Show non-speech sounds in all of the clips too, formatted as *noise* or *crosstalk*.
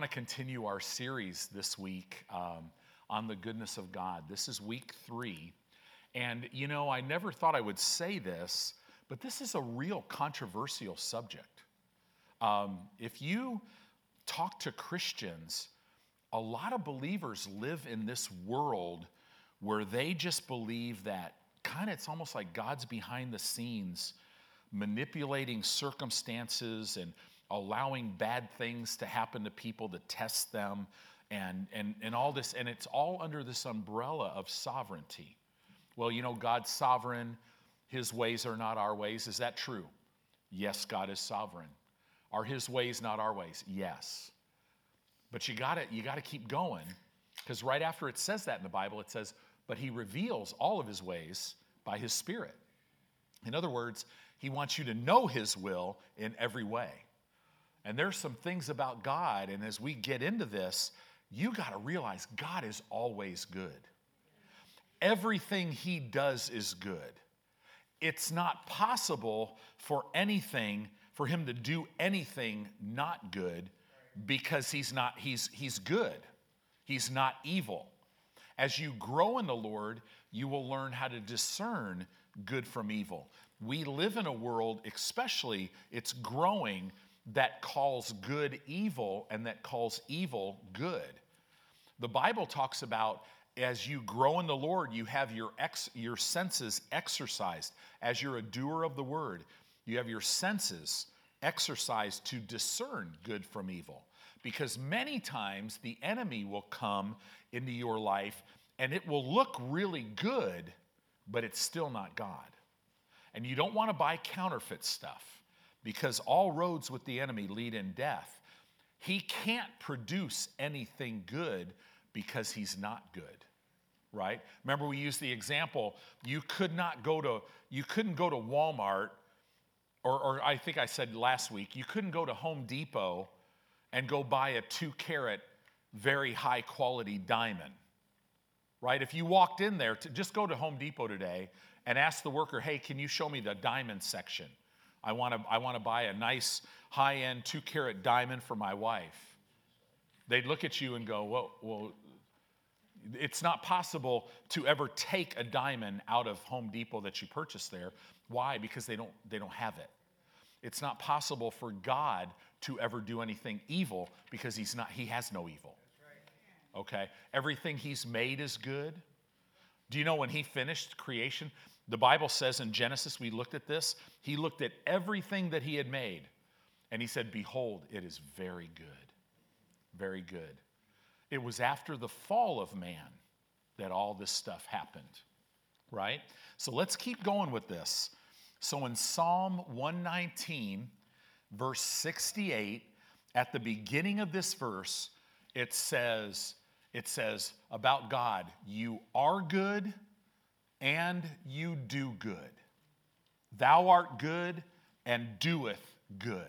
want to continue our series this week um, on the goodness of God. This is week three. And, you know, I never thought I would say this, but this is a real controversial subject. Um, if you talk to Christians, a lot of believers live in this world where they just believe that kind of it's almost like God's behind the scenes manipulating circumstances and allowing bad things to happen to people to test them and, and, and all this. And it's all under this umbrella of sovereignty. Well, you know, God's sovereign, his ways are not our ways. Is that true? Yes, God is sovereign. Are his ways not our ways? Yes. But you got to you got to keep going because right after it says that in the Bible it says but he reveals all of his ways by his spirit. In other words, he wants you to know his will in every way. And there's some things about God, and as we get into this, you got to realize God is always good. Everything He does is good. It's not possible for anything, for Him to do anything not good because He's not, He's, he's good. He's not evil. As you grow in the Lord, you will learn how to discern good from evil. We live in a world, especially, it's growing that calls good evil and that calls evil good. The Bible talks about as you grow in the Lord, you have your, ex, your senses exercised. As you're a doer of the word, you have your senses exercised to discern good from evil. Because many times the enemy will come into your life and it will look really good, but it's still not God. And you don't want to buy counterfeit stuff because all roads with the enemy lead in death. He can't produce anything good because he's not good. Right? Remember we used the example you could not go to you couldn't go to Walmart or, or I think I said last week you couldn't go to Home Depot and go buy a 2 carat very high quality diamond. Right? If you walked in there to just go to Home Depot today and ask the worker, "Hey, can you show me the diamond section?" I want to I want to buy a nice high end two carat diamond for my wife. They'd look at you and go, well, well, it's not possible to ever take a diamond out of Home Depot that you purchased there. Why? Because they don't, they don't have it. It's not possible for God to ever do anything evil because he's not, he has no evil. Okay? Everything he's made is good. Do you know when he finished creation, the Bible says in Genesis, we looked at this, he looked at everything that he had made and he said, Behold, it is very good. Very good. It was after the fall of man that all this stuff happened, right? So let's keep going with this. So in Psalm 119, verse 68, at the beginning of this verse, it says, it says about God, you are good and you do good. Thou art good and doeth good.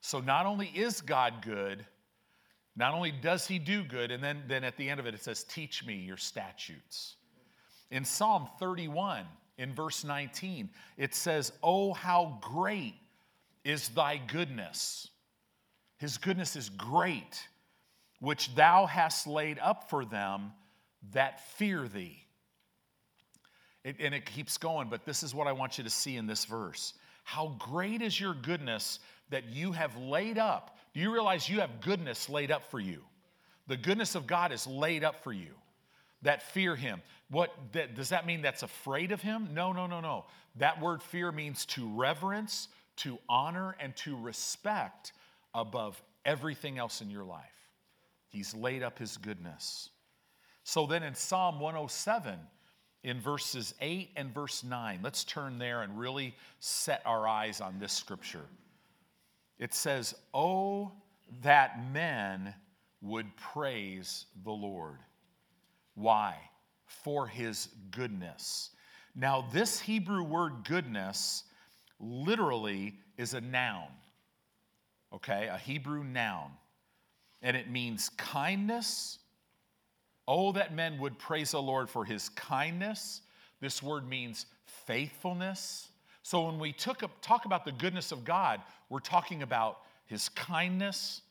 So not only is God good, not only does he do good, and then, then at the end of it, it says, Teach me your statutes. In Psalm 31, in verse 19, it says, Oh, how great is thy goodness! His goodness is great, which thou hast laid up for them that fear thee. It, and it keeps going, but this is what I want you to see in this verse. How great is your goodness that you have laid up. Do you realize you have goodness laid up for you? The goodness of God is laid up for you that fear him. What that, does that mean that's afraid of him? No, no, no, no. That word fear means to reverence, to honor, and to respect above everything else in your life. He's laid up his goodness. So then in Psalm 107, in verses 8 and verse 9. Let's turn there and really set our eyes on this scripture. It says, Oh, that men would praise the Lord. Why? For his goodness. Now, this Hebrew word goodness literally is a noun, okay? A Hebrew noun. And it means kindness Oh, that men would praise the Lord for his kindness. This word means faithfulness. So when we took, talk about the goodness of God, we're talking about his kindness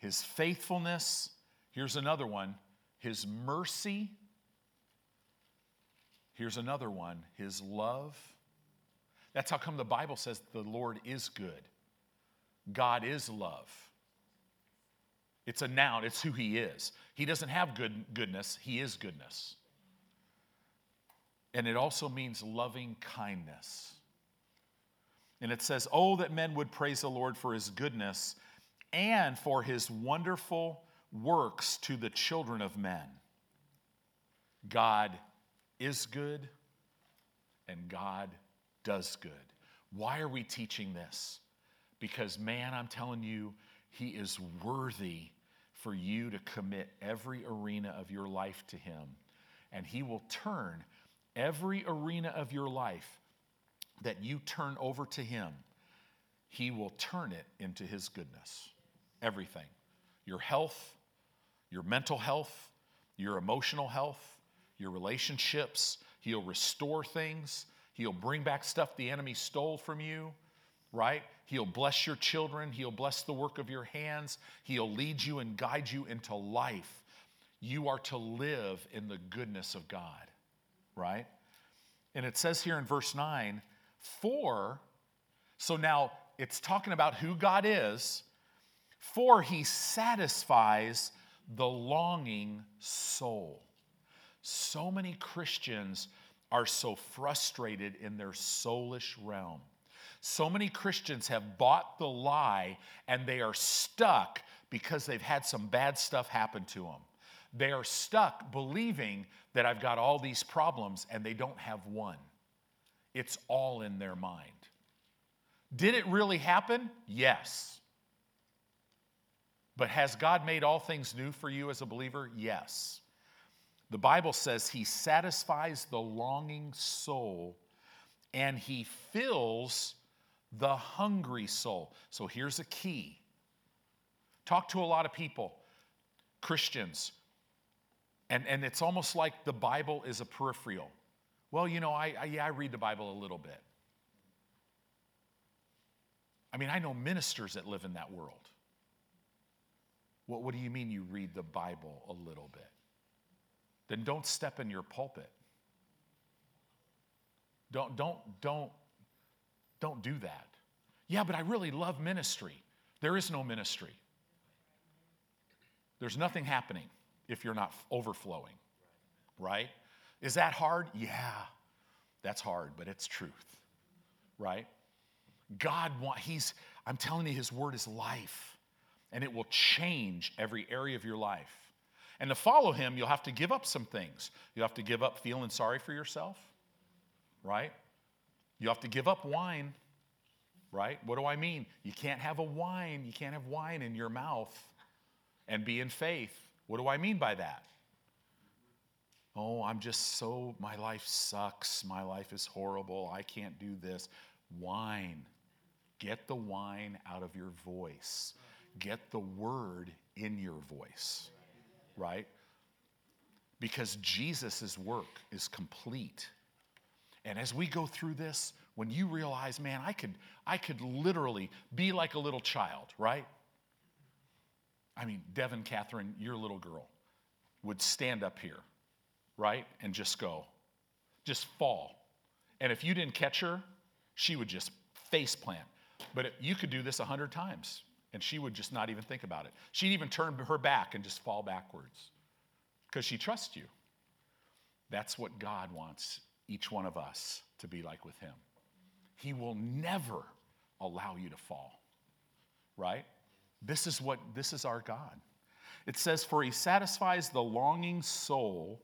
his faithfulness. Here's another one his mercy. Here's another one his love. That's how come the Bible says the Lord is good. God is love. It's a noun, it's who he is. He doesn't have good, goodness, he is goodness. And it also means loving kindness. And it says, Oh, that men would praise the Lord for his goodness and for his wonderful works to the children of men. God is good and God does good. Why are we teaching this? Because, man, I'm telling you, he is worthy for you to commit every arena of your life to him. And he will turn every arena of your life that you turn over to him, he will turn it into his goodness. Everything your health, your mental health, your emotional health, your relationships. He'll restore things. He'll bring back stuff the enemy stole from you, right? He'll bless your children. He'll bless the work of your hands. He'll lead you and guide you into life. You are to live in the goodness of God, right? And it says here in verse 9, for, so now it's talking about who God is, for he satisfies the longing soul. So many Christians are so frustrated in their soulish realm. So many Christians have bought the lie and they are stuck because they've had some bad stuff happen to them. They are stuck believing that I've got all these problems and they don't have one. It's all in their mind. Did it really happen? Yes. But has God made all things new for you as a believer? Yes. The Bible says he satisfies the longing soul and he fills the hungry soul. So here's a key talk to a lot of people, Christians, and, and it's almost like the Bible is a peripheral. Well, you know, I, I, yeah, I read the Bible a little bit. I mean, I know ministers that live in that world. What, what do you mean you read the Bible a little bit? Then don't step in your pulpit. Don't, don't, don't, don't do that. Yeah, but I really love ministry. There is no ministry. There's nothing happening if you're not overflowing, right? Is that hard? Yeah, that's hard, but it's truth, right? God wants, he's I'm telling you his word is life and it will change every area of your life. And to follow him, you'll have to give up some things. You'll have to give up feeling sorry for yourself, right? You have to give up whine, right? What do I mean? You can't have a whine, you can't have whine in your mouth and be in faith. What do I mean by that? Oh, I'm just so, my life sucks. My life is horrible. I can't do this. Whine. Get the whine out of your voice. Get the word in your voice, right? Because Jesus' work is complete. And as we go through this, when you realize, man, I could, I could literally be like a little child, right? I mean, Devin, Catherine, your little girl would stand up here right? And just go, just fall. And if you didn't catch her, she would just face plant. But you could do this a hundred times, and she would just not even think about it. She'd even turn her back and just fall backwards because she trusts you. That's what God wants each one of us to be like with Him. He will never allow you to fall, right? This is what this is our God. It says, For He satisfies the longing soul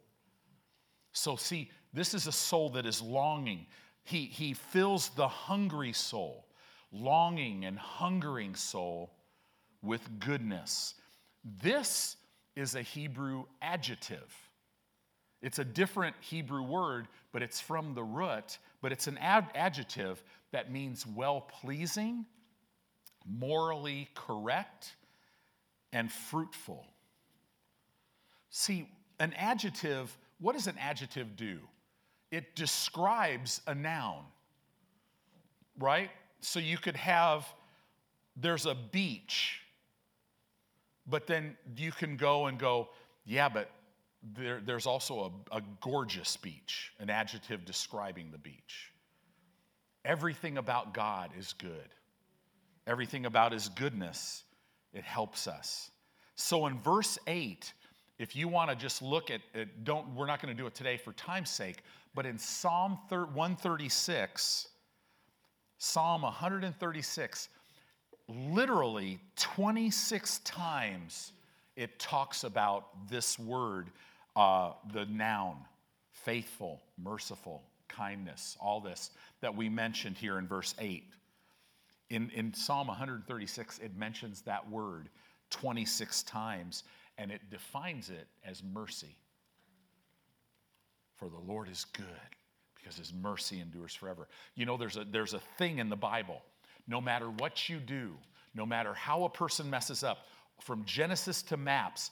so, see, this is a soul that is longing. He, he fills the hungry soul, longing and hungering soul with goodness. This is a Hebrew adjective. It's a different Hebrew word, but it's from the root, but it's an ad- adjective that means well pleasing, morally correct, and fruitful. See, an adjective what does an adjective do? It describes a noun, right? So you could have, there's a beach. But then you can go and go, yeah, but there, there's also a, a gorgeous beach, an adjective describing the beach. Everything about God is good. Everything about his goodness, it helps us. So in verse 8, if you want to just look at it, don't we're not going to do it today for time's sake, but in Psalm 136, Psalm 136, literally 26 times it talks about this word, uh, the noun, faithful, merciful, kindness, all this that we mentioned here in verse 8. In, in Psalm 136, it mentions that word 26 times and it defines it as mercy. For the Lord is good because his mercy endures forever. You know, there's a, there's a thing in the Bible. No matter what you do, no matter how a person messes up, from Genesis to maps,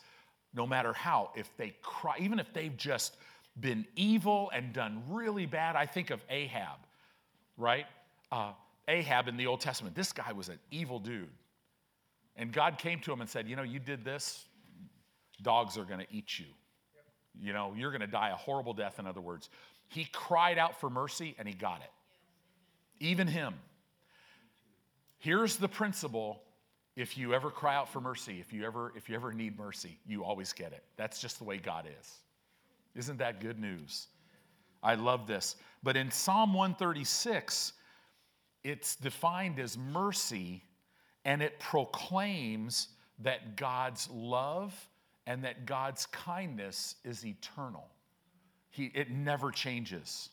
no matter how, if they cry, even if they've just been evil and done really bad, I think of Ahab, right? Uh, Ahab in the Old Testament, this guy was an evil dude. And God came to him and said, You know, you did this, dogs are going to eat you. You know, you're going to die a horrible death, in other words. He cried out for mercy and he got it. Even him. Here's the principle if you ever cry out for mercy, if you ever if you ever need mercy, you always get it. That's just the way God is. Isn't that good news? I love this. But in Psalm 136, it's defined as mercy and it proclaims that God's love and that God's kindness is eternal. He, it never changes.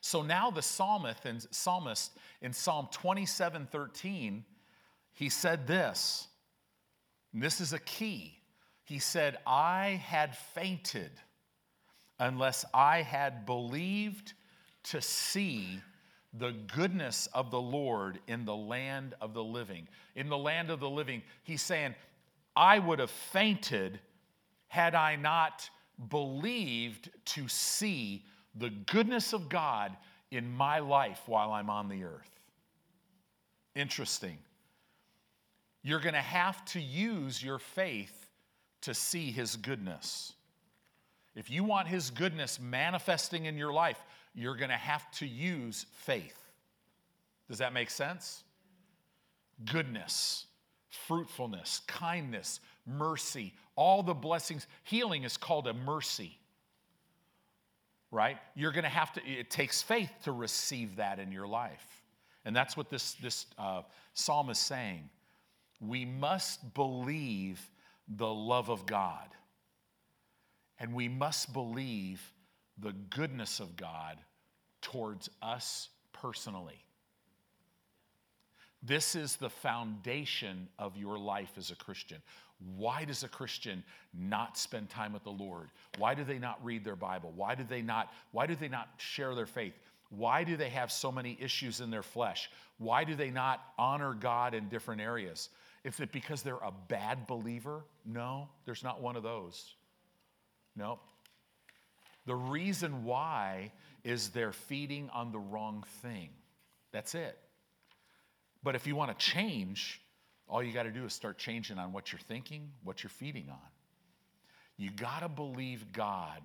So now the psalmist in, psalmist in Psalm 27 13, he said this, this is a key. He said, I had fainted unless I had believed to see the goodness of the Lord in the land of the living. In the land of the living, he's saying, I would have fainted had I not believed to see the goodness of God in my life while I'm on the earth. Interesting. You're going to have to use your faith to see his goodness. If you want his goodness manifesting in your life, you're going to have to use faith. Does that make sense? Goodness, fruitfulness, kindness, mercy, all the blessings. Healing is called a mercy, right? You're going to have to, it takes faith to receive that in your life. And that's what this, this uh, psalm is saying. We must believe the love of God. And we must believe the goodness of God towards us personally. This is the foundation of your life as a Christian. Why does a Christian not spend time with the Lord? Why do they not read their Bible? Why do they not why do they not share their faith? Why do they have so many issues in their flesh? Why do they not honor God in different areas? Is it because they're a bad believer? No, there's not one of those. No. The reason why is they're feeding on the wrong thing. That's it. But if you want to change, all you got to do is start changing on what you're thinking, what you're feeding on. You got to believe God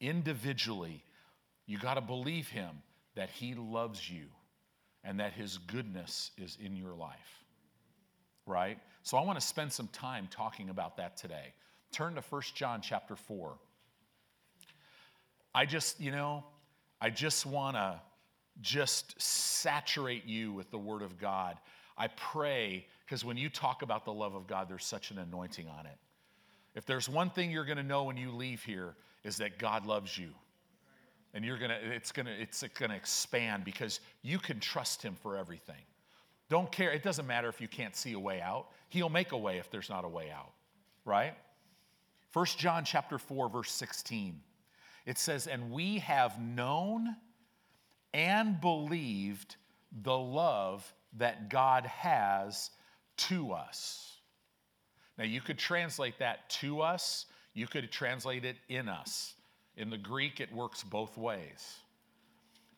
individually. You got to believe Him that He loves you and that His goodness is in your life. Right? So I want to spend some time talking about that today. Turn to 1 John chapter 4. I just, you know, I just want to just saturate you with the Word of God. I pray, because when you talk about the love of God, there's such an anointing on it. If there's one thing you're going to know when you leave here, is that God loves you. And you're gonna, it's gonna, it's gonna expand because you can trust him for everything. Don't care, it doesn't matter if you can't see a way out. He'll make a way if there's not a way out, right? First John chapter 4, verse 16. It says, And we have known and believed the love that God has to us. Now, you could translate that to us, you could translate it in us. In the Greek, it works both ways.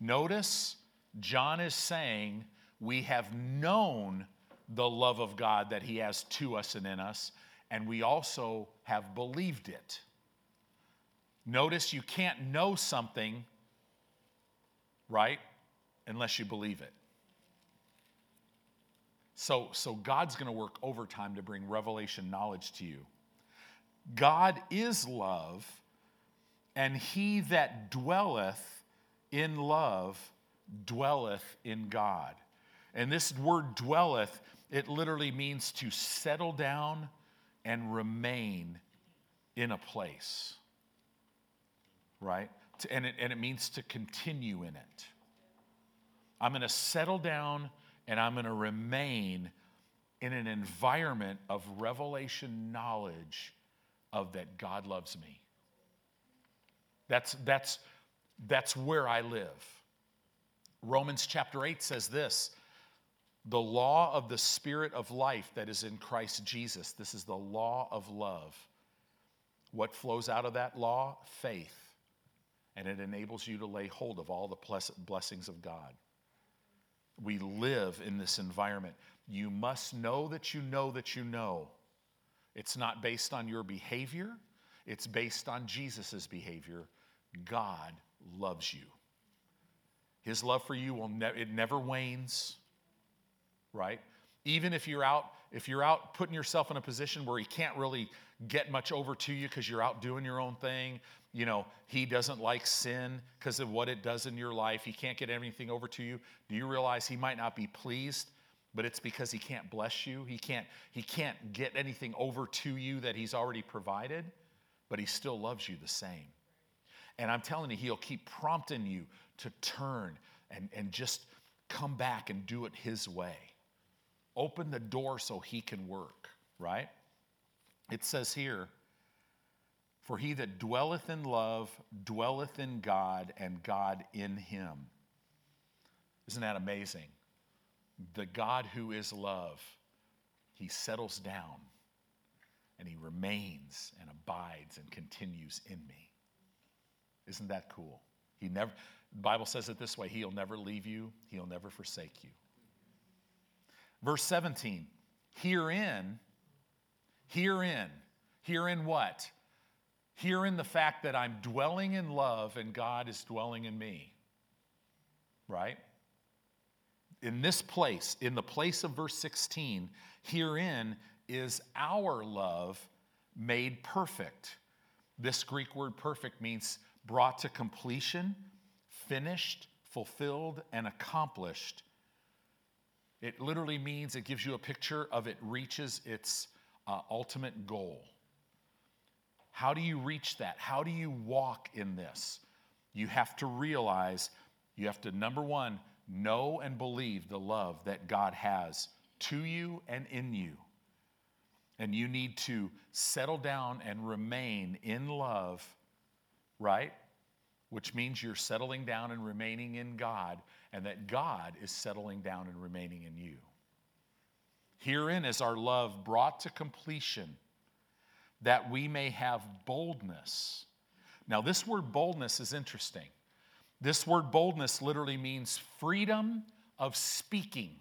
Notice, John is saying, We have known the love of God that He has to us and in us, and we also have believed it. Notice you can't know something, right, unless you believe it. So, so God's going to work overtime to bring revelation knowledge to you. God is love, and he that dwelleth in love dwelleth in God. And this word dwelleth, it literally means to settle down and remain in a place, right? And it, and it means to continue in it. I'm going to settle down and I'm going to remain in an environment of revelation knowledge of that God loves me. That's, that's, that's where I live. Romans chapter 8 says this the law of the Spirit of life that is in Christ Jesus. This is the law of love. What flows out of that law? Faith. And it enables you to lay hold of all the blessings of God. We live in this environment. You must know that you know that you know. It's not based on your behavior, it's based on Jesus' behavior. God loves you. His love for you will ne- it never wanes, right? Even if you're out if you're out putting yourself in a position where he can't really get much over to you because you're out doing your own thing, you know, he doesn't like sin because of what it does in your life. He can't get anything over to you. Do you realize he might not be pleased, but it's because he can't bless you? He can't he can't get anything over to you that he's already provided, but he still loves you the same. And I'm telling you, he'll keep prompting you to turn and, and just come back and do it his way. Open the door so he can work, right? It says here, for he that dwelleth in love dwelleth in God, and God in him. Isn't that amazing? The God who is love, he settles down and he remains and abides and continues in me. Isn't that cool? He never, the Bible says it this way He'll never leave you, He'll never forsake you. Verse 17, herein, herein, herein what? Herein the fact that I'm dwelling in love and God is dwelling in me. Right? In this place, in the place of verse 16, herein is our love made perfect. This Greek word perfect means brought to completion, finished, fulfilled, and accomplished. It literally means it gives you a picture of it reaches its uh, ultimate goal. How do you reach that? How do you walk in this? You have to realize, you have to, number one, know and believe the love that God has to you and in you. And you need to settle down and remain in love right? Which means you're settling down and remaining in God, and that God is settling down and remaining in you. Herein is our love brought to completion, that we may have boldness. Now, this word boldness is interesting. This word boldness literally means freedom of speaking.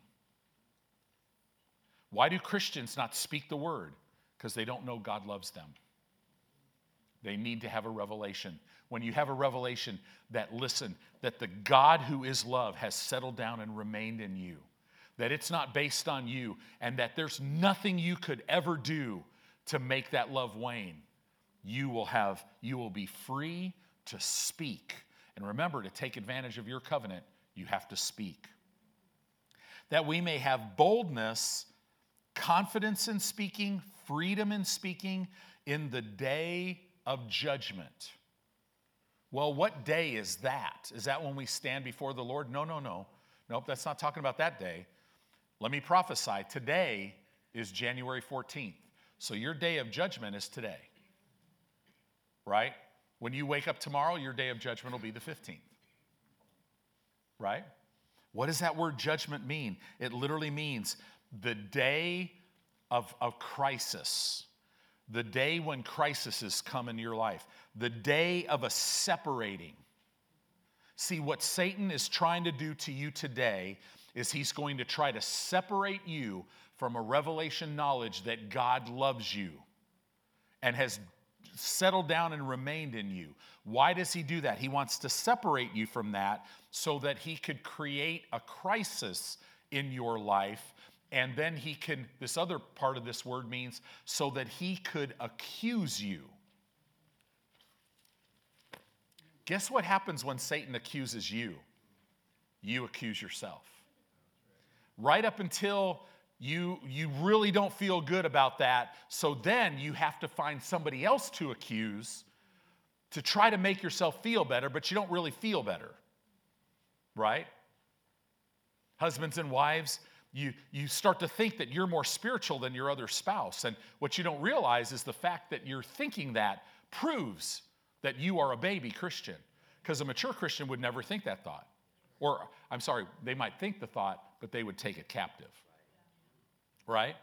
Why do Christians not speak the word? Because they don't know God loves them. They need to have a revelation. When you have a revelation that, listen, that the God who is love has settled down and remained in you, that it's not based on you, and that there's nothing you could ever do to make that love wane, you will have, you will be free to speak. And remember, to take advantage of your covenant, you have to speak. That we may have boldness, confidence in speaking, freedom in speaking in the day of judgment. Well, what day is that? Is that when we stand before the Lord? No, no, no. Nope, that's not talking about that day. Let me prophesy. Today is January 14th. So your day of judgment is today. Right? When you wake up tomorrow, your day of judgment will be the 15th. Right? What does that word judgment mean? It literally means the day of, of crisis the day when crises come in your life, the day of a separating. See, what Satan is trying to do to you today is he's going to try to separate you from a revelation knowledge that God loves you and has settled down and remained in you. Why does he do that? He wants to separate you from that so that he could create a crisis in your life. And then he can, this other part of this word means so that he could accuse you. Guess what happens when Satan accuses you? You accuse yourself. Right up until you, you really don't feel good about that, so then you have to find somebody else to accuse to try to make yourself feel better, but you don't really feel better. Right? Husbands and wives, you, you start to think that you're more spiritual than your other spouse. And what you don't realize is the fact that you're thinking that proves that you are a baby Christian. Because a mature Christian would never think that thought. Or, I'm sorry, they might think the thought, but they would take it captive. Right?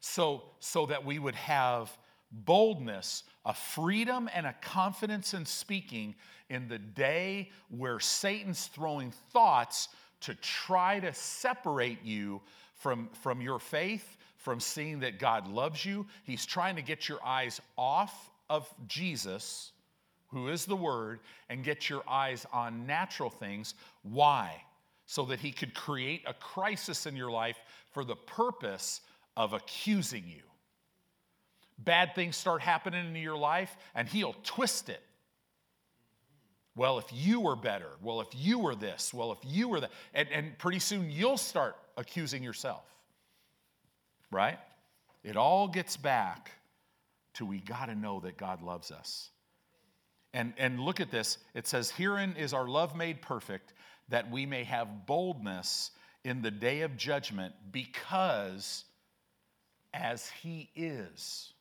So, so that we would have boldness, a freedom, and a confidence in speaking in the day where Satan's throwing thoughts to try to separate you from, from your faith, from seeing that God loves you. He's trying to get your eyes off of Jesus who is the Word, and get your eyes on natural things. Why? So that He could create a crisis in your life for the purpose of accusing you. Bad things start happening in your life, and He'll twist it. Well, if you were better, well, if you were this, well, if you were that, and, and pretty soon you'll start accusing yourself. Right? It all gets back to we got to know that God loves us. And, and look at this. It says, Herein is our love made perfect, that we may have boldness in the day of judgment, because as he is.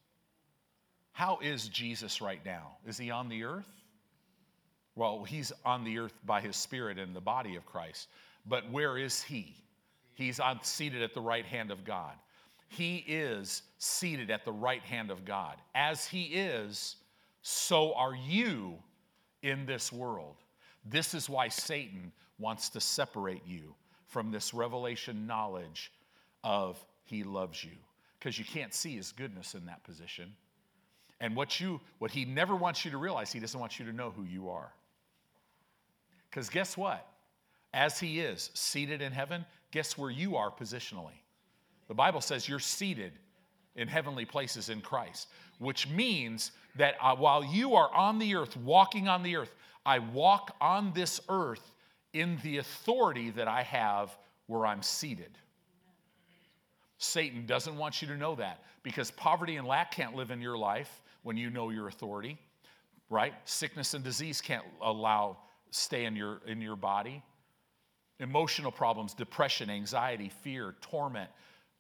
How is Jesus right now? Is he on the earth? Well, he's on the earth by his spirit in the body of Christ. But where is he? He's on, seated at the right hand of God. He is seated at the right hand of God. As he is, so are you in this world. This is why Satan wants to separate you from this revelation knowledge of he loves you because you can't see his goodness in that position. And what you what he never wants you to realize, he doesn't want you to know who you are. Cuz guess what? As he is seated in heaven, guess where you are positionally? The Bible says you're seated in heavenly places in Christ, which means that uh, while you are on the earth, walking on the earth, I walk on this earth in the authority that I have where I'm seated. Satan doesn't want you to know that because poverty and lack can't live in your life when you know your authority, right? Sickness and disease can't allow stay in your in your body. Emotional problems, depression, anxiety, fear, torment,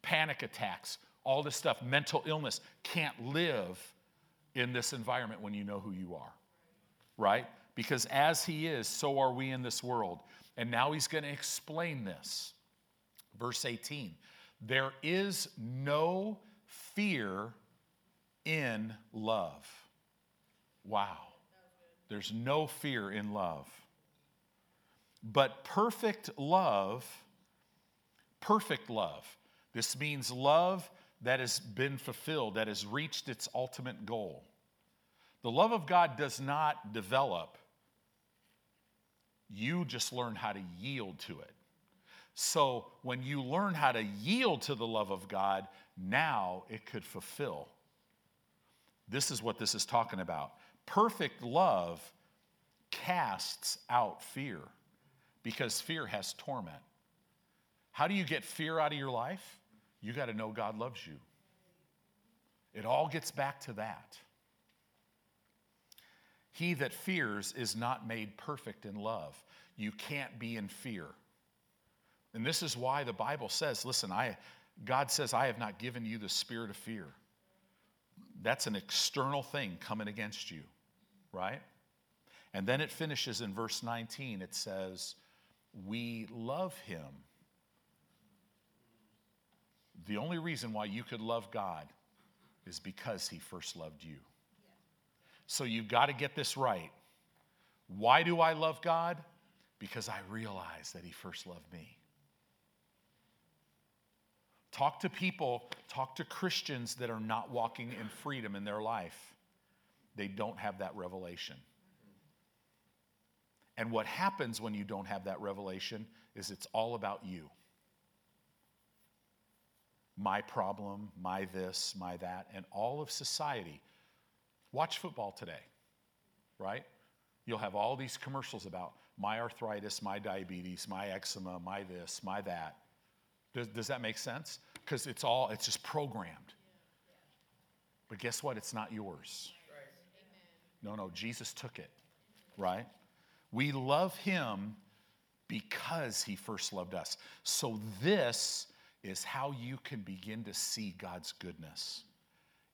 panic attacks, all this stuff, mental illness can't live in this environment when you know who you are, right? Because as He is, so are we in this world. And now He's going to explain this. Verse 18 there is no fear in love. Wow. There's no fear in love. But perfect love, perfect love, this means love that has been fulfilled, that has reached its ultimate goal. The love of God does not develop, you just learn how to yield to it. So when you learn how to yield to the love of God, now it could fulfill. This is what this is talking about. Perfect love casts out fear because fear has torment. How do you get fear out of your life? You got to know God loves you. It all gets back to that. He that fears is not made perfect in love. You can't be in fear. And this is why the Bible says, listen, I, God says, I have not given you the spirit of fear. That's an external thing coming against you, right? And then it finishes in verse 19. It says, We love him the only reason why you could love God is because He first loved you. So you've got to get this right. Why do I love God? Because I realize that He first loved me. Talk to people, talk to Christians that are not walking in freedom in their life. They don't have that revelation. And what happens when you don't have that revelation is it's all about you. My problem, my this, my that, and all of society. Watch football today, right? You'll have all these commercials about my arthritis, my diabetes, my eczema, my this, my that. Does, does that make sense? Because it's all, it's just programmed. But guess what? It's not yours. No, no, Jesus took it, right? We love him because he first loved us. So, this is how you can begin to see God's goodness.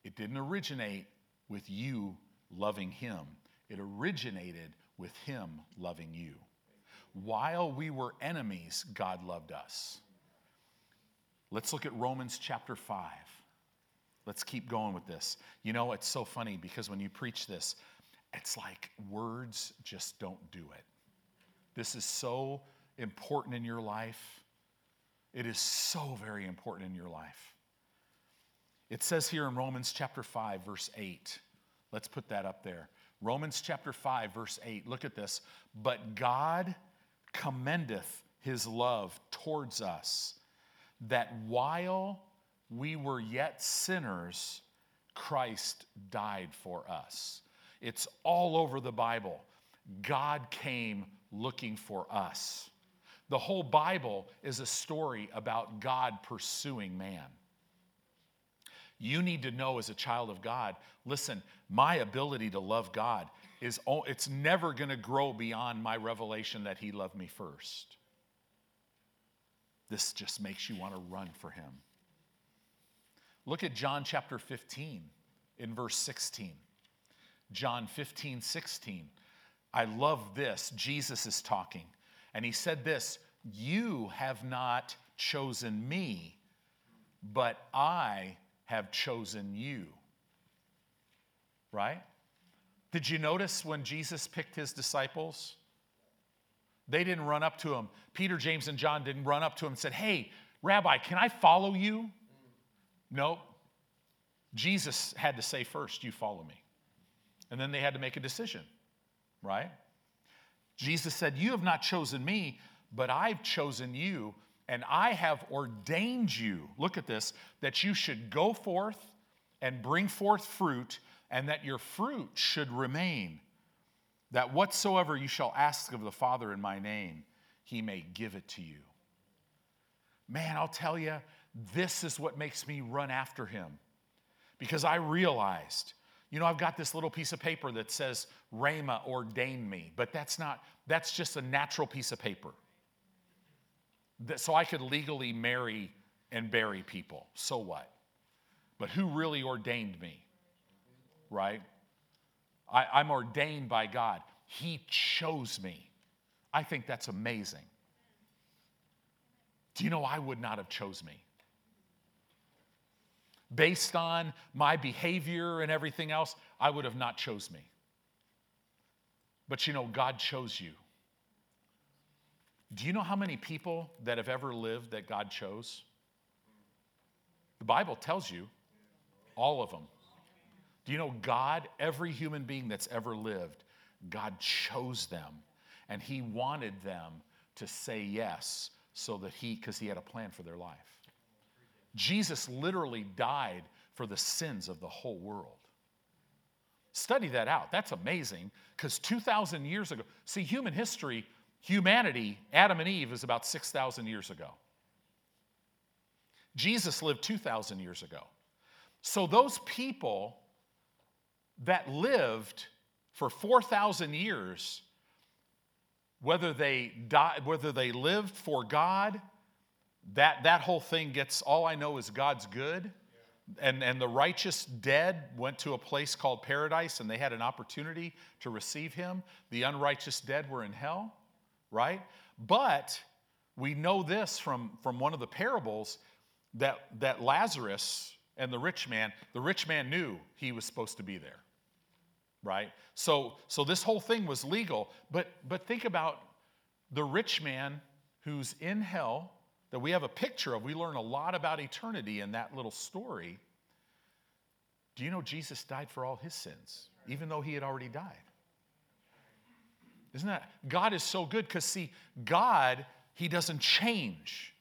It didn't originate with you loving him, it originated with him loving you. While we were enemies, God loved us. Let's look at Romans chapter 5. Let's keep going with this. You know, it's so funny because when you preach this, it's like words just don't do it. This is so important in your life. It is so very important in your life. It says here in Romans chapter 5, verse 8. Let's put that up there. Romans chapter 5, verse 8. Look at this. But God commendeth his love towards us, that while we were yet sinners, Christ died for us. It's all over the Bible. God came looking for us. The whole Bible is a story about God pursuing man. You need to know as a child of God, listen, my ability to love God is it's never going to grow beyond my revelation that he loved me first. This just makes you want to run for him. Look at John chapter 15 in verse 16. John 15, 16. I love this. Jesus is talking. And he said this You have not chosen me, but I have chosen you. Right? Did you notice when Jesus picked his disciples? They didn't run up to him. Peter, James, and John didn't run up to him and said, Hey, Rabbi, can I follow you? No. Jesus had to say first, You follow me. And then they had to make a decision, right? Jesus said, You have not chosen me, but I've chosen you, and I have ordained you. Look at this that you should go forth and bring forth fruit, and that your fruit should remain. That whatsoever you shall ask of the Father in my name, he may give it to you. Man, I'll tell you, this is what makes me run after him. Because I realized you know, I've got this little piece of paper that says Rhema ordained me, but that's not, that's just a natural piece of paper. That, so I could legally marry and bury people. So what? But who really ordained me? Right? I, I'm ordained by God. He chose me. I think that's amazing. Do you know I would not have chose me? Based on my behavior and everything else, I would have not chose me. But you know, God chose you. Do you know how many people that have ever lived that God chose? The Bible tells you all of them. Do you know God, every human being that's ever lived, God chose them and He wanted them to say yes so that He, because He had a plan for their life. Jesus literally died for the sins of the whole world. Study that out. That's amazing because 2,000 years ago, see, human history, humanity, Adam and Eve is about 6,000 years ago. Jesus lived 2,000 years ago. So those people that lived for 4,000 years, whether they died, whether they lived for God that, that whole thing gets, all I know is God's good. And, and the righteous dead went to a place called paradise and they had an opportunity to receive him. The unrighteous dead were in hell, right? But we know this from, from one of the parables that, that Lazarus and the rich man, the rich man knew he was supposed to be there, right? So, so this whole thing was legal. But, but think about the rich man who's in hell that we have a picture of. We learn a lot about eternity in that little story. Do you know Jesus died for all his sins, even though he had already died? Isn't that? God is so good because, see, God, he doesn't change.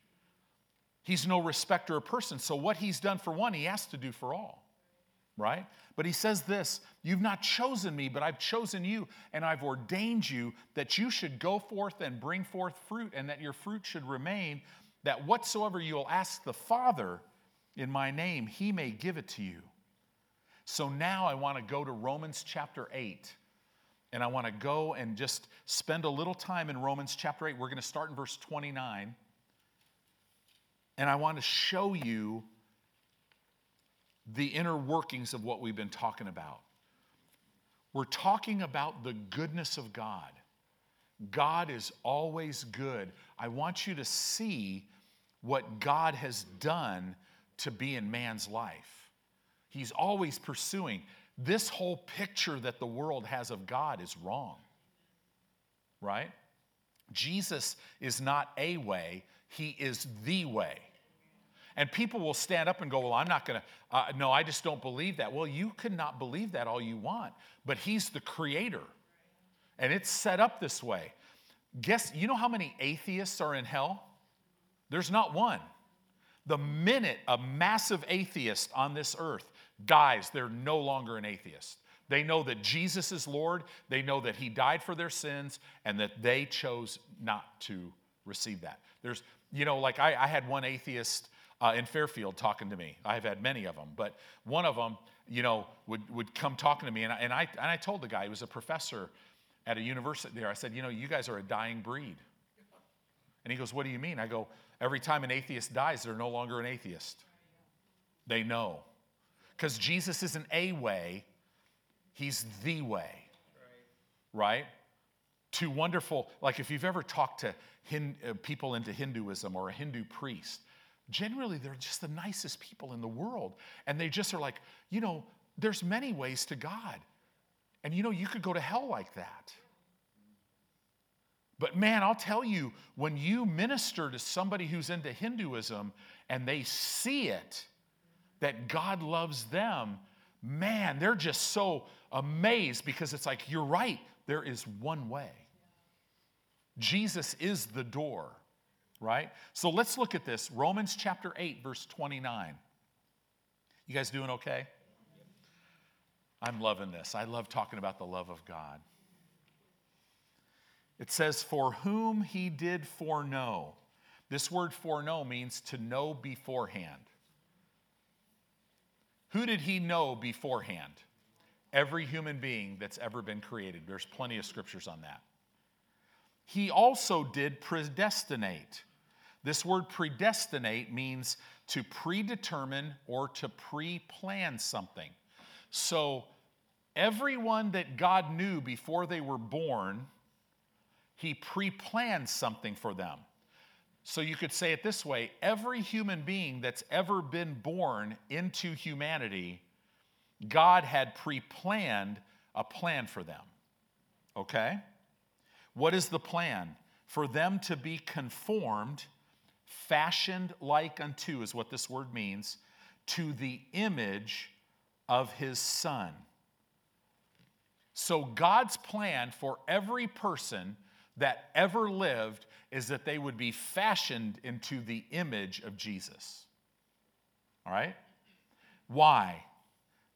He's no respecter of person. So, what he's done for one, he has to do for all, right? But he says this You've not chosen me, but I've chosen you, and I've ordained you that you should go forth and bring forth fruit, and that your fruit should remain, that whatsoever you'll ask the Father in my name, he may give it to you. So now I want to go to Romans chapter 8. And I want to go and just spend a little time in Romans chapter 8. We're going to start in verse 29. And I want to show you the inner workings of what we've been talking about. We're talking about the goodness of God. God is always good. I want you to see what God has done to be in man's life. He's always pursuing. This whole picture that the world has of God is wrong, right? Jesus is not a way, He is the way. And people will stand up and go, Well, I'm not going to, uh, no, I just don't believe that. Well, you can not believe that all you want, but He's the creator. And it's set up this way. Guess, you know how many atheists are in hell? There's not one. The minute a massive atheist on this earth dies, they're no longer an atheist. They know that Jesus is Lord, they know that He died for their sins, and that they chose not to receive that. There's, you know, like I, I had one atheist uh, in Fairfield talking to me. I've had many of them, but one of them, you know, would, would come talking to me. And I, and, I, and I told the guy, he was a professor at a university there, I said, you know, you guys are a dying breed. And he goes, what do you mean? I go, every time an atheist dies, they're no longer an atheist. They know. Because Jesus isn't a way, he's the way. Right? Too wonderful, like if you've ever talked to Hin, uh, people into Hinduism or a Hindu priest, generally they're just the nicest people in the world. And they just are like, you know, there's many ways to God. And you know, you could go to hell like that. But man, I'll tell you, when you minister to somebody who's into Hinduism and they see it, that God loves them, man, they're just so amazed because it's like, you're right, there is one way. Jesus is the door right? So let's look at this Romans chapter 8, verse 29. You guys doing okay? I'm loving this. I love talking about the love of God. It says, For whom he did foreknow. This word foreknow means to know beforehand. Who did he know beforehand? Every human being that's ever been created. There's plenty of scriptures on that. He also did predestinate. This word predestinate means to predetermine or to pre plan something. So, everyone that God knew before they were born, He pre planned something for them. So, you could say it this way every human being that's ever been born into humanity, God had pre planned a plan for them. Okay? What is the plan? For them to be conformed, fashioned like unto, is what this word means, to the image of his son. So, God's plan for every person that ever lived is that they would be fashioned into the image of Jesus. All right? Why?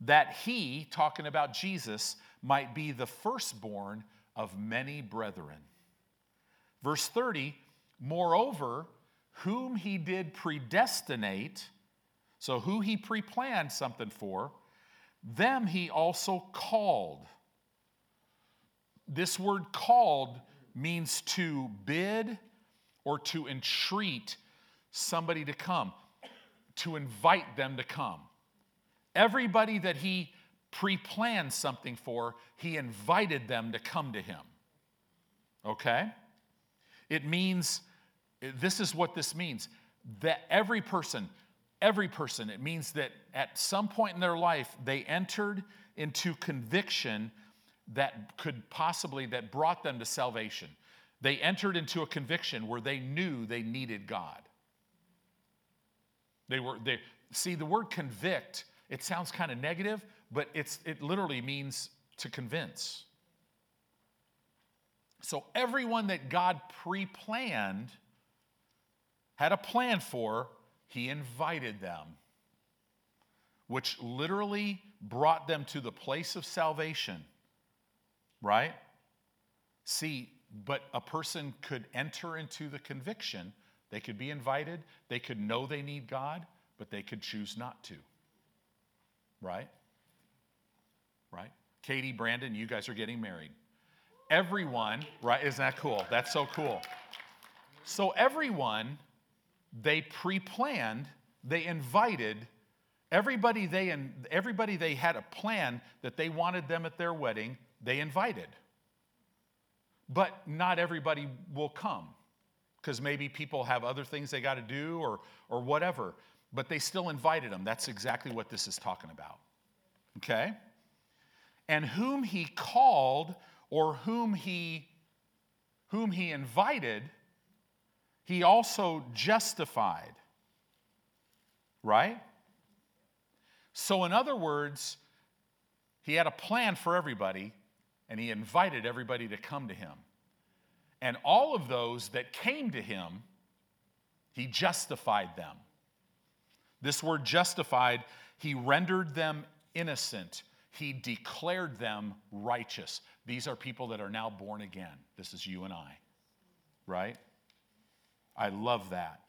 That he, talking about Jesus, might be the firstborn of many brethren. Verse 30, moreover, whom he did predestinate, so who he pre planned something for, them he also called. This word called means to bid or to entreat somebody to come, to invite them to come. Everybody that he pre planned something for, he invited them to come to him. Okay? It means, this is what this means that every person, every person, it means that at some point in their life, they entered into conviction that could possibly, that brought them to salvation. They entered into a conviction where they knew they needed God. They were they see the word convict, it sounds kind of negative, but it's it literally means to convince. So everyone that God pre-planned had a plan for, he invited them, which literally brought them to the place of salvation. Right? See, but a person could enter into the conviction. They could be invited, they could know they need God, but they could choose not to. Right? Right? Katie, Brandon, you guys are getting married. Everyone, right? Isn't that cool? That's so cool. So, everyone, they pre planned, they invited everybody they, everybody they had a plan that they wanted them at their wedding, they invited. But not everybody will come because maybe people have other things they got to do or, or whatever. But they still invited them. That's exactly what this is talking about. Okay? And whom he called or whom he whom he invited, he also justified. Right? So, in other words, he had a plan for everybody, and he invited everybody to come to him. And all of those that came to him, he justified them. This word justified, he rendered them innocent. He declared them righteous. These are people that are now born again. This is you and I, right? I love that.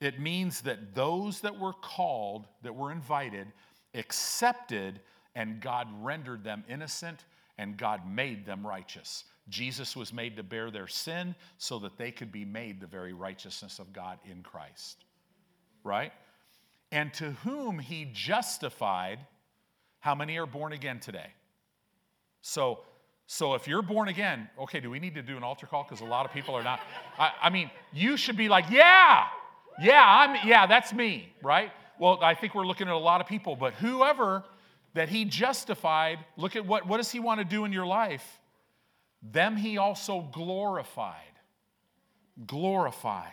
It means that those that were called, that were invited, accepted, and God rendered them innocent and God made them righteous. Jesus was made to bear their sin so that they could be made the very righteousness of God in Christ. Right? And to whom he justified, how many are born again today? So, so if you're born again, okay, do we need to do an altar call? Because a lot of people are not. I, I mean, you should be like, yeah, yeah, I'm, yeah, that's me, right? Well, I think we're looking at a lot of people, but whoever that he justified, look at what, what does he want to do in your life? Them he also glorified. Glorified.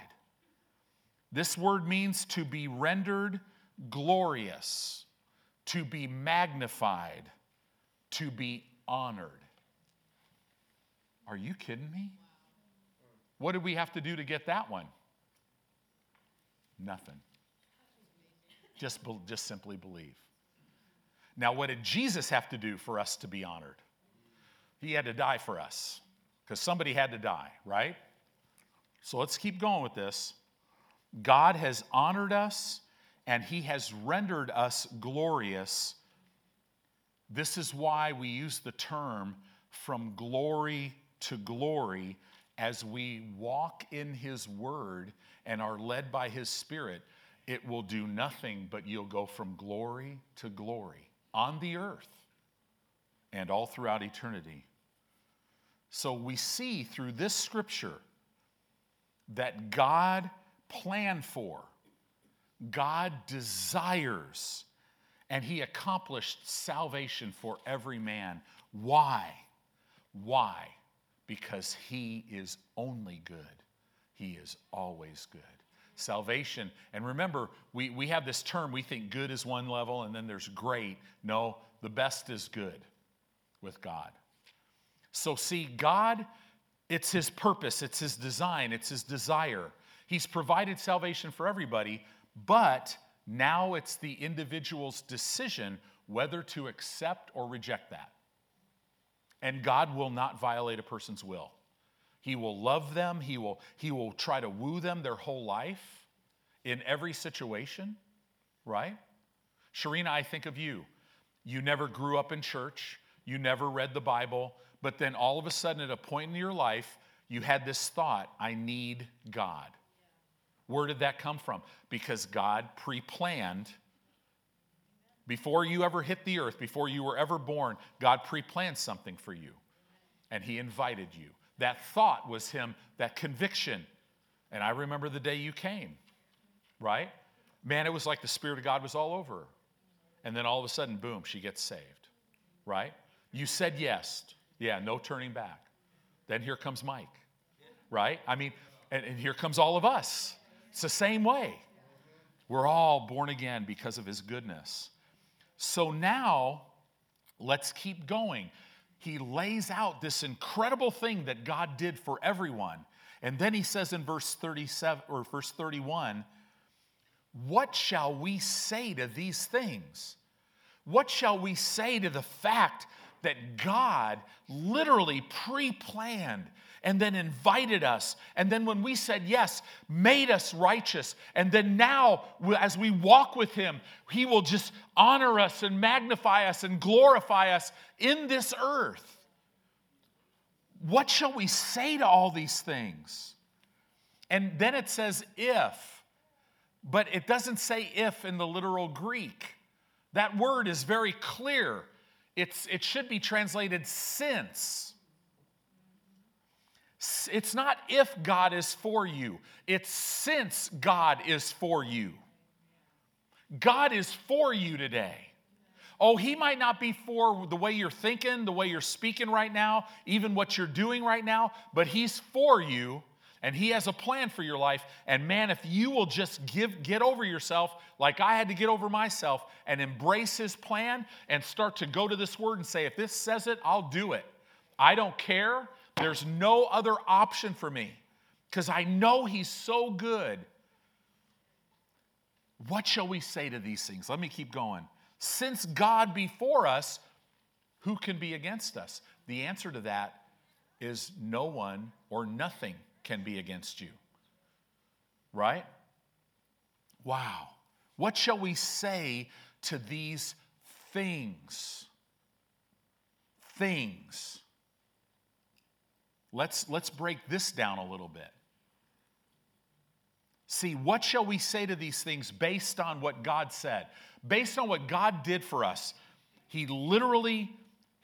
This word means to be rendered glorious, to be magnified, to be honored. Are you kidding me? What did we have to do to get that one? Nothing. Just, just simply believe. Now, what did Jesus have to do for us to be honored? He had to die for us because somebody had to die, right? So let's keep going with this. God has honored us and he has rendered us glorious. This is why we use the term from glory to glory as we walk in his word and are led by his spirit. It will do nothing but you'll go from glory to glory on the earth and all throughout eternity. So we see through this scripture that God planned for, God desires, and He accomplished salvation for every man. Why? Why? Because He is only good, He is always good salvation. And remember, we, we have this term, we think good is one level and then there's great. No, the best is good with God. So, see, God, it's His purpose, it's His design, it's His desire. He's provided salvation for everybody, but now it's the individual's decision whether to accept or reject that. And God will not violate a person's will. He will love them. He will, he will try to woo them their whole life in every situation, right? Sharina, I think of you. You never grew up in church, you never read the Bible, but then all of a sudden, at a point in your life, you had this thought I need God. Where did that come from? Because God pre planned, before you ever hit the earth, before you were ever born, God pre planned something for you, and He invited you. That thought was him, that conviction. And I remember the day you came, right? Man, it was like the Spirit of God was all over her. And then all of a sudden, boom, she gets saved, right? You said yes. Yeah, no turning back. Then here comes Mike, right? I mean, and, and here comes all of us. It's the same way. We're all born again because of his goodness. So now, let's keep going. He lays out this incredible thing that God did for everyone. And then he says in verse 37 or verse 31, what shall we say to these things? What shall we say to the fact that God literally pre planned and then invited us. And then when we said yes, made us righteous. And then now, as we walk with Him, He will just honor us and magnify us and glorify us in this earth. What shall we say to all these things? And then it says if, but it doesn't say if in the literal Greek. That word is very clear. It's, it should be translated since. It's not if God is for you, it's since God is for you. God is for you today. Oh, he might not be for the way you're thinking, the way you're speaking right now, even what you're doing right now, but he's for you and he has a plan for your life. And man, if you will just give get over yourself like I had to get over myself and embrace his plan and start to go to this word and say if this says it, I'll do it. I don't care there's no other option for me because I know He's so good. What shall we say to these things? Let me keep going. Since God before us, who can be against us? The answer to that is no one or nothing can be against you. Right? Wow. What shall we say to these things? Things. Let's, let's break this down a little bit. See, what shall we say to these things based on what God said? Based on what God did for us. He literally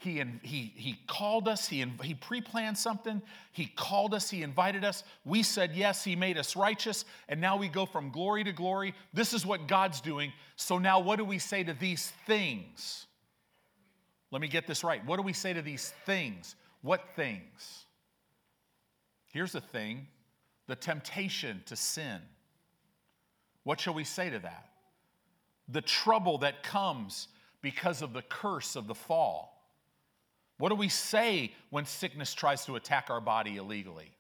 he, he, he called us, he, he pre planned something, he called us, he invited us. We said yes, he made us righteous, and now we go from glory to glory. This is what God's doing. So now, what do we say to these things? Let me get this right. What do we say to these things? What things? Here's the thing the temptation to sin. What shall we say to that? The trouble that comes because of the curse of the fall. What do we say when sickness tries to attack our body illegally?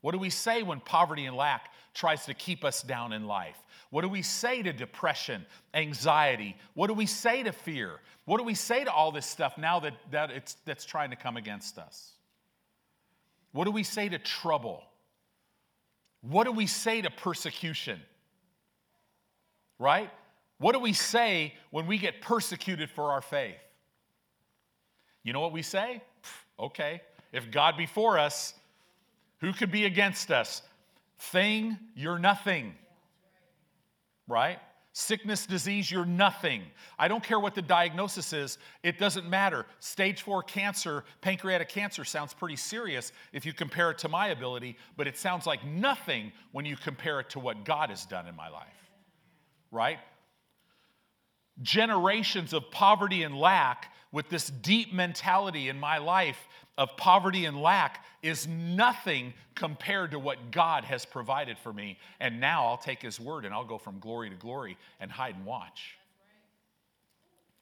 What do we say when poverty and lack tries to keep us down in life? What do we say to depression, anxiety? What do we say to fear? What do we say to all this stuff now that, that it's, that's trying to come against us? What do we say to trouble? What do we say to persecution? Right? What do we say when we get persecuted for our faith? You know what we say? Okay, if God be for us, who could be against us? Thing, you're nothing. Right? Sickness, disease, you're nothing. I don't care what the diagnosis is, it doesn't matter. Stage four cancer, pancreatic cancer sounds pretty serious if you compare it to my ability, but it sounds like nothing when you compare it to what God has done in my life. Right? Generations of poverty and lack with this deep mentality in my life of poverty and lack is nothing compared to what God has provided for me. And now I'll take His word and I'll go from glory to glory and hide and watch.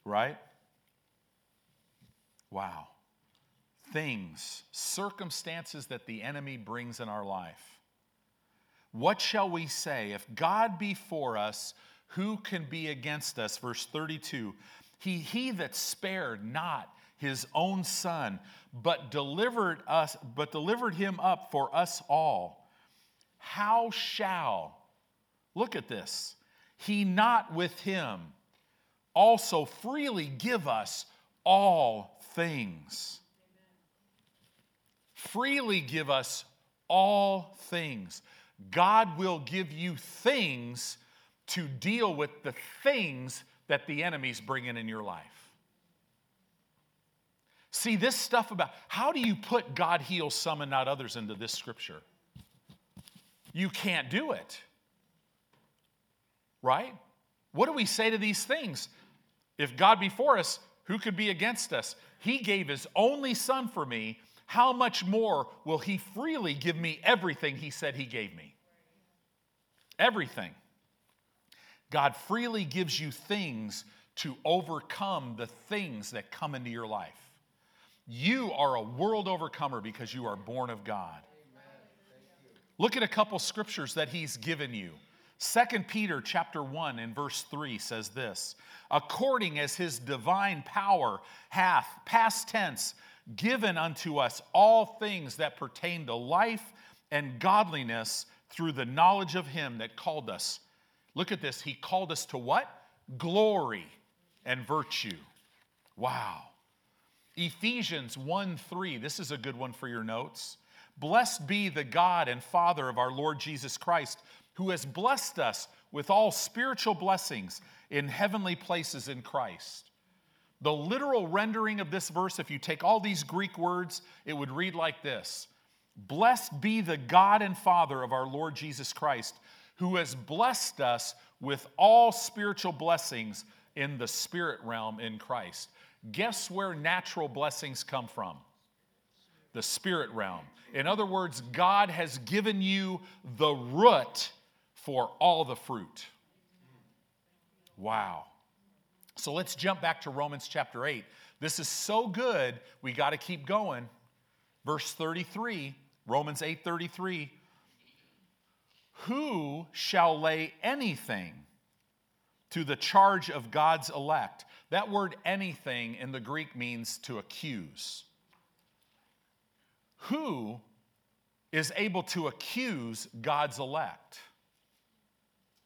Right? Wow. Things, circumstances that the enemy brings in our life. What shall we say? If God be for us, who can be against us? Verse 32 He, he that spared not his own son, but delivered us, but delivered him up for us all. How shall, look at this, he not with him also freely give us all things? Freely give us all things. God will give you things to deal with the things that the enemy's bringing in your life. See, this stuff about how do you put God heals some and not others into this scripture? You can't do it. Right? What do we say to these things? If God be for us, who could be against us? He gave his only son for me. How much more will he freely give me everything he said he gave me? Everything. God freely gives you things to overcome the things that come into your life. You are a world overcomer because you are born of God. Look at a couple scriptures that he's given you. 2 Peter chapter 1 and verse 3 says this, according as his divine power hath past tense given unto us all things that pertain to life and godliness through the knowledge of him that called us. Look at this, he called us to what? Glory and virtue. Wow. Ephesians 1 3, this is a good one for your notes. Blessed be the God and Father of our Lord Jesus Christ, who has blessed us with all spiritual blessings in heavenly places in Christ. The literal rendering of this verse, if you take all these Greek words, it would read like this Blessed be the God and Father of our Lord Jesus Christ, who has blessed us with all spiritual blessings in the spirit realm in Christ. Guess where natural blessings come from? The spirit realm. In other words, God has given you the root for all the fruit. Wow. So let's jump back to Romans chapter 8. This is so good, we got to keep going. Verse 33, Romans 8:33. Who shall lay anything to the charge of God's elect? That word anything in the Greek means to accuse. Who is able to accuse God's elect?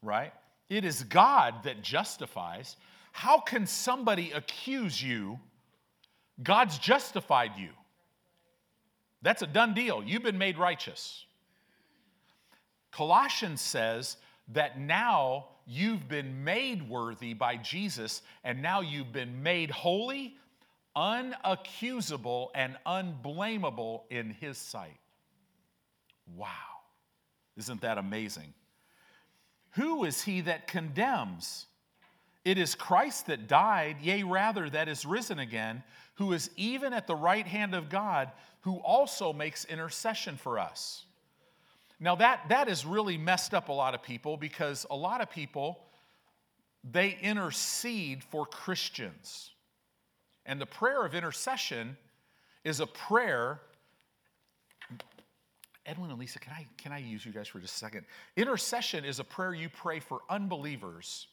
Right? It is God that justifies. How can somebody accuse you? God's justified you. That's a done deal. You've been made righteous. Colossians says that now you've been made worthy by Jesus, and now you've been made holy, unaccusable, and unblameable in His sight. Wow. Isn't that amazing? Who is he that condemns? It is Christ that died, yea, rather, that is risen again, who is even at the right hand of God, who also makes intercession for us. Now, that, that has really messed up a lot of people because a lot of people, they intercede for Christians. And the prayer of intercession is a prayer. Edwin and Lisa, can I, can I use you guys for just a second? Intercession is a prayer you pray for unbelievers.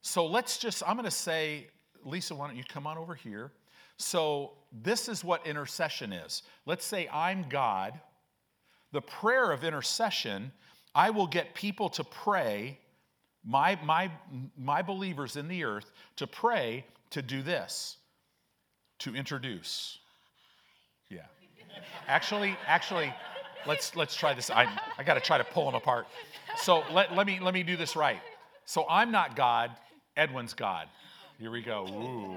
So let's just, I'm going to say, Lisa, why don't you come on over here? So, this is what intercession is. Let's say I'm God the prayer of intercession, I will get people to pray, my, my, my believers in the earth, to pray to do this, to introduce. Yeah. Actually, actually, let's let's try this. I, I got to try to pull them apart. So let, let me let me do this right. So I'm not God. Edwin's God. Here we go. Ooh,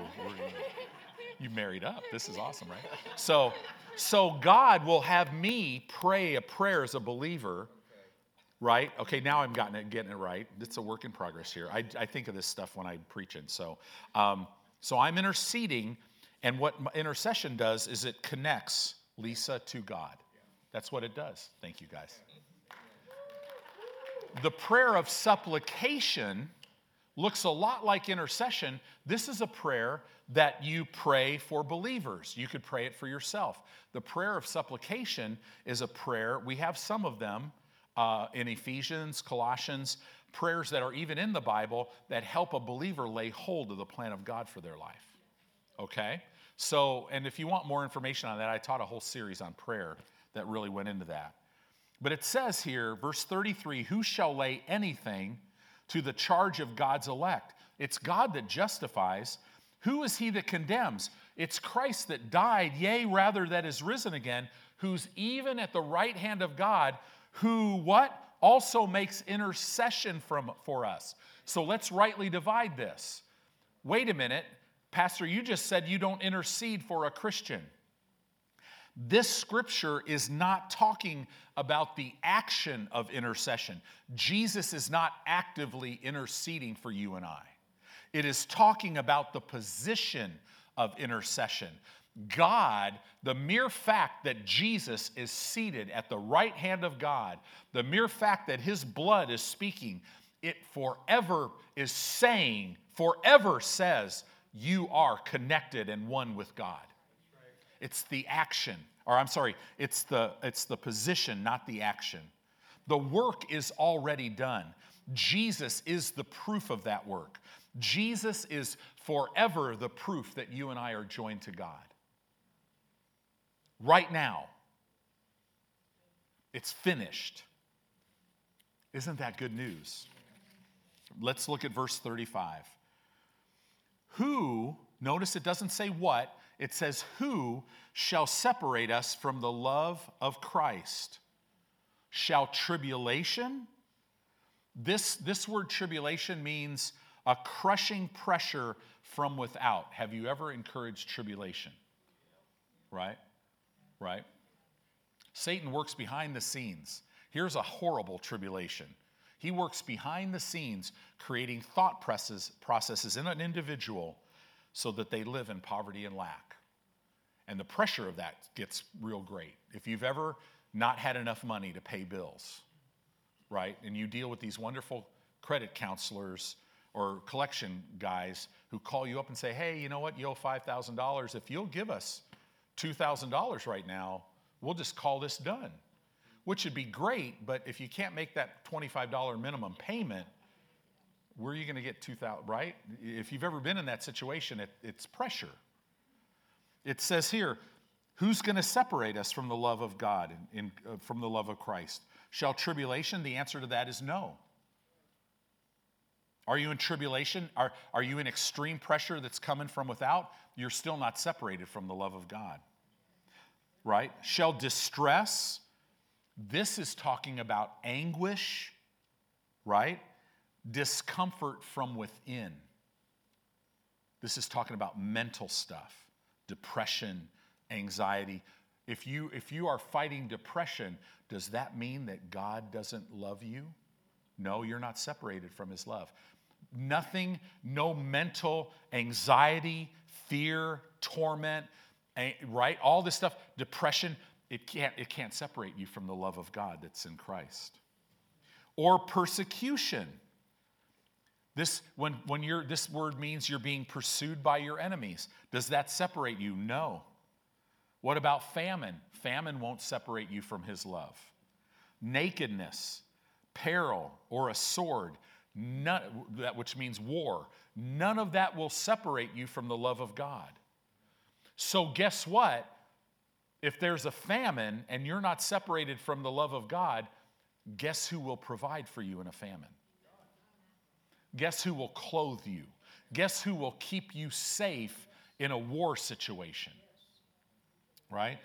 you married up. This is awesome, right? So so God will have me pray a prayer as a believer, right? Okay, now I'm getting it, getting it right. It's a work in progress here. I, I think of this stuff when I'm preaching. So, um, so I'm interceding, and what intercession does is it connects Lisa to God. That's what it does. Thank you, guys. The prayer of supplication looks a lot like intercession. This is a prayer that you pray for believers. You could pray it for yourself. The prayer of supplication is a prayer, we have some of them uh, in Ephesians, Colossians, prayers that are even in the Bible that help a believer lay hold of the plan of God for their life. Okay? So, and if you want more information on that, I taught a whole series on prayer that really went into that. But it says here, verse 33 Who shall lay anything to the charge of God's elect? It's God that justifies. Who is he that condemns? It's Christ that died, yea, rather, that is risen again, who's even at the right hand of God, who what? Also makes intercession from, for us. So let's rightly divide this. Wait a minute, Pastor, you just said you don't intercede for a Christian. This scripture is not talking about the action of intercession. Jesus is not actively interceding for you and I. It is talking about the position of intercession. God, the mere fact that Jesus is seated at the right hand of God, the mere fact that his blood is speaking, it forever is saying, forever says, you are connected and one with God. It's the action, or I'm sorry, it's the, it's the position, not the action. The work is already done. Jesus is the proof of that work. Jesus is forever the proof that you and I are joined to God. Right now, it's finished. Isn't that good news? Let's look at verse 35. Who, notice it doesn't say what, it says, Who shall separate us from the love of Christ? Shall tribulation? This, this word tribulation means a crushing pressure from without. Have you ever encouraged tribulation? Right? Right? Satan works behind the scenes. Here's a horrible tribulation. He works behind the scenes, creating thought processes, processes in an individual so that they live in poverty and lack. And the pressure of that gets real great. If you've ever not had enough money to pay bills, right, and you deal with these wonderful credit counselors or collection guys who call you up and say, hey, you know what, you owe $5,000. If you'll give us $2,000 right now, we'll just call this done which would be great, but if you can't make that $25 minimum payment, where are you going to get 2000 right? If you've ever been in that situation, it, it's pressure. It says here, who's going to separate us from the love of God, in, uh, from the love of Christ? Shall tribulation? The answer to that is no. Are you in tribulation? Are, are you in extreme pressure that's coming from without? You're still not separated from the love of God. Right? Shall distress? This is talking about anguish, right? Discomfort from within. This is talking about mental stuff, depression, anxiety. If you, if you are fighting depression, does that mean that God doesn't love you? No, you're not separated from his love. Nothing, no mental anxiety, fear, torment, right? All this stuff, depression, it can't, it can't separate you from the love of God that's in Christ. Or persecution. This, when, when you're, this word means you're being pursued by your enemies. Does that separate you? No. What about famine? Famine won't separate you from his love. Nakedness, peril, or a sword, none, that, which means war, none of that will separate you from the love of God. So, guess what? If there's a famine and you're not separated from the love of God, guess who will provide for you in a famine? Guess who will clothe you? Guess who will keep you safe in a war situation? Right?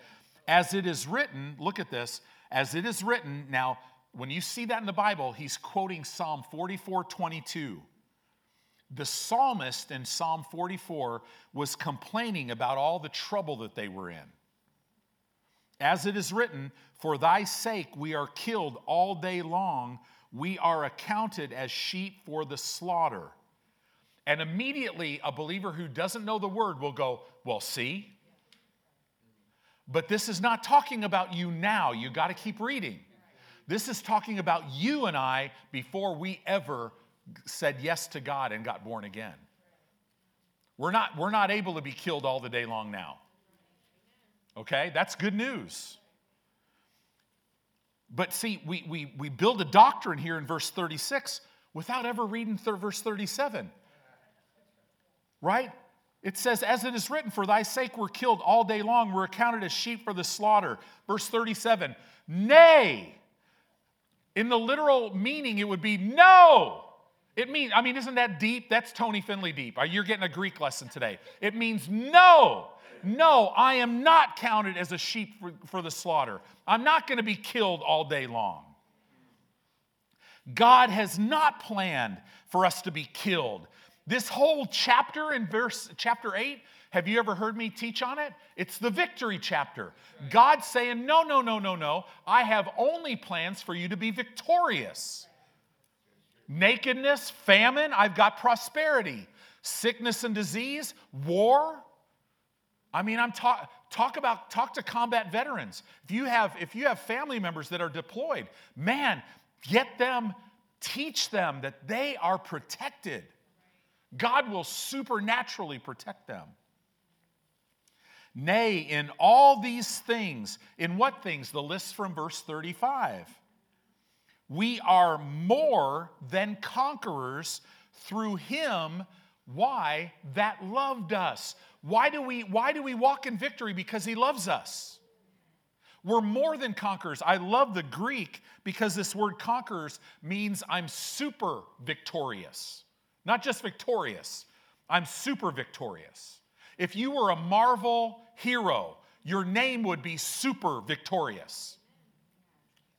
As it is written, look at this, as it is written, now, when you see that in the Bible, he's quoting Psalm 44 22. The psalmist in Psalm 44 was complaining about all the trouble that they were in. As it is written, For thy sake we are killed all day long, we are accounted as sheep for the slaughter. And immediately, a believer who doesn't know the word will go, Well, see? But this is not talking about you now. You got to keep reading. This is talking about you and I before we ever said yes to God and got born again. We're not, we're not able to be killed all the day long now. Okay, that's good news. But see, we, we, we build a doctrine here in verse 36 without ever reading th- verse 37. Right? It says, As it is written, For thy sake we're killed all day long, we're accounted as sheep for the slaughter. Verse 37, Nay. In the literal meaning, it would be no. It means, I mean, isn't that deep? That's Tony Finley deep. Uh, you're getting a Greek lesson today. It means no. No, I am not counted as a sheep for, for the slaughter. I'm not going to be killed all day long. God has not planned for us to be killed. This whole chapter in verse chapter 8, have you ever heard me teach on it? It's the victory chapter. God's saying, "No, no, no, no, no. I have only plans for you to be victorious." Nakedness, famine, I've got prosperity. Sickness and disease, war, I mean, I'm talk, talk about talk to combat veterans. If you have if you have family members that are deployed, man, get them Teach them that they are protected. God will supernaturally protect them. Nay, in all these things, in what things? The list from verse 35. We are more than conquerors through him. Why? That loved us. Why do we, why do we walk in victory? Because he loves us. We're more than conquerors. I love the Greek because this word conquerors means I'm super victorious. Not just victorious, I'm super victorious. If you were a Marvel hero, your name would be super victorious.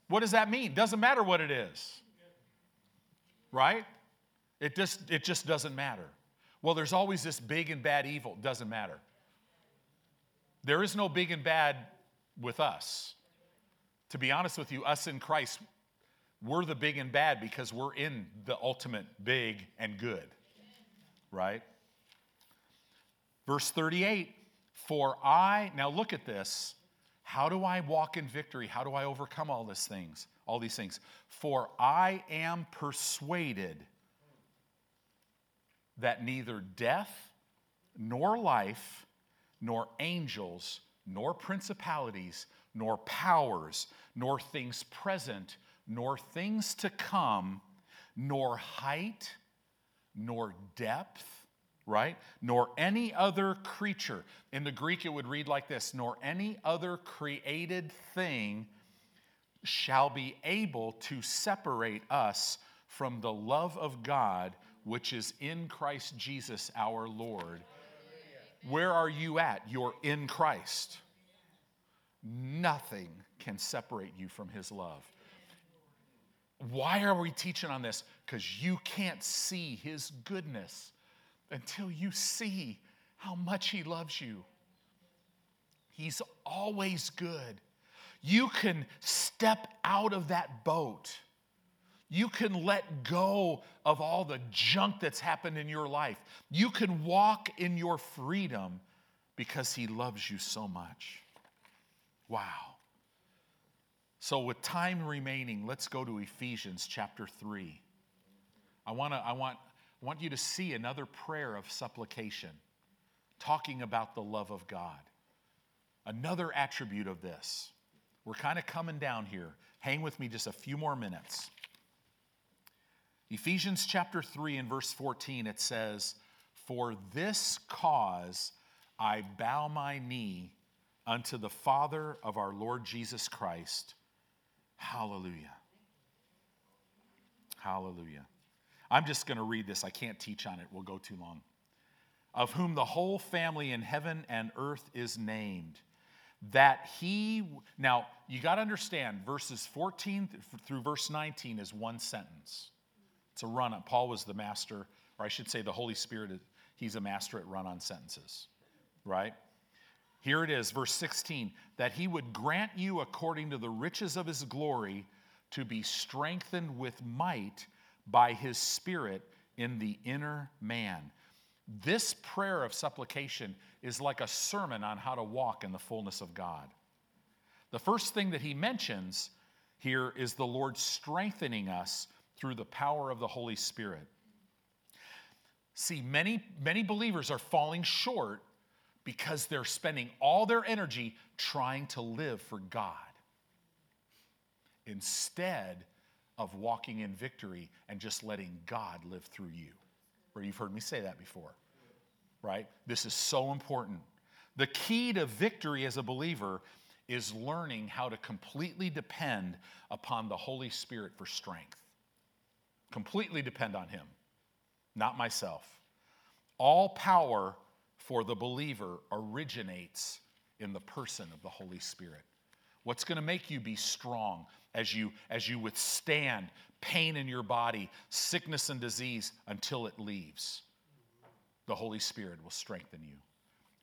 What does that mean? Doesn't matter what it is. Right? It just, it just doesn't matter. Well, there's always this big and bad evil. Doesn't matter. There is no big and bad with us. To be honest with you, us in Christ, we're the big and bad because we're in the ultimate big and good. Right? Verse 38 For I, now look at this. How do I walk in victory? How do I overcome all these things? All these things. For I am persuaded that neither death nor life, nor angels, nor principalities, nor powers, nor things present, nor things to come, nor height, nor depth, right? Nor any other creature. In the Greek, it would read like this nor any other created thing shall be able to separate us from the love of God which is in Christ Jesus our Lord. Where are you at? You're in Christ. Nothing can separate you from his love. Why are we teaching on this? Because you can't see his goodness until you see how much he loves you. He's always good. You can step out of that boat you can let go of all the junk that's happened in your life. You can walk in your freedom because He loves you so much. Wow. So, with time remaining, let's go to Ephesians chapter 3. I, wanna, I, want, I want you to see another prayer of supplication talking about the love of God. Another attribute of this. We're kind of coming down here. Hang with me just a few more minutes. Ephesians chapter 3 and verse 14, it says, For this cause I bow my knee unto the Father of our Lord Jesus Christ. Hallelujah. Hallelujah. I'm just going to read this. I can't teach on it, we'll go too long. Of whom the whole family in heaven and earth is named. That he, now you got to understand, verses 14 through verse 19 is one sentence. It's a run on. Paul was the master, or I should say, the Holy Spirit, he's a master at run on sentences, right? Here it is, verse 16 that he would grant you according to the riches of his glory to be strengthened with might by his spirit in the inner man. This prayer of supplication is like a sermon on how to walk in the fullness of God. The first thing that he mentions here is the Lord strengthening us through the power of the Holy Spirit. See, many, many believers are falling short because they're spending all their energy trying to live for God instead of walking in victory and just letting God live through you. Where you've heard me say that before, right? This is so important. The key to victory as a believer is learning how to completely depend upon the Holy Spirit for strength. Completely depend on Him, not myself. All power for the believer originates in the person of the Holy Spirit. What's going to make you be strong as you as you withstand pain in your body, sickness and disease until it leaves? The Holy Spirit will strengthen you.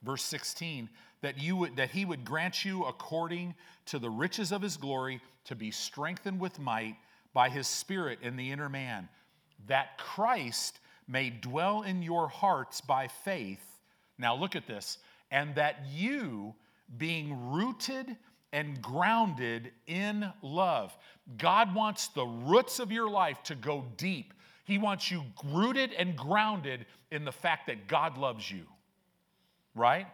Verse 16, that you would, that he would grant you according to the riches of his glory to be strengthened with might by his Spirit in the inner man, that Christ may dwell in your hearts by faith. Now, look at this, and that you, being rooted and grounded in love. God wants the roots of your life to go deep. He wants you rooted and grounded in the fact that God loves you, right?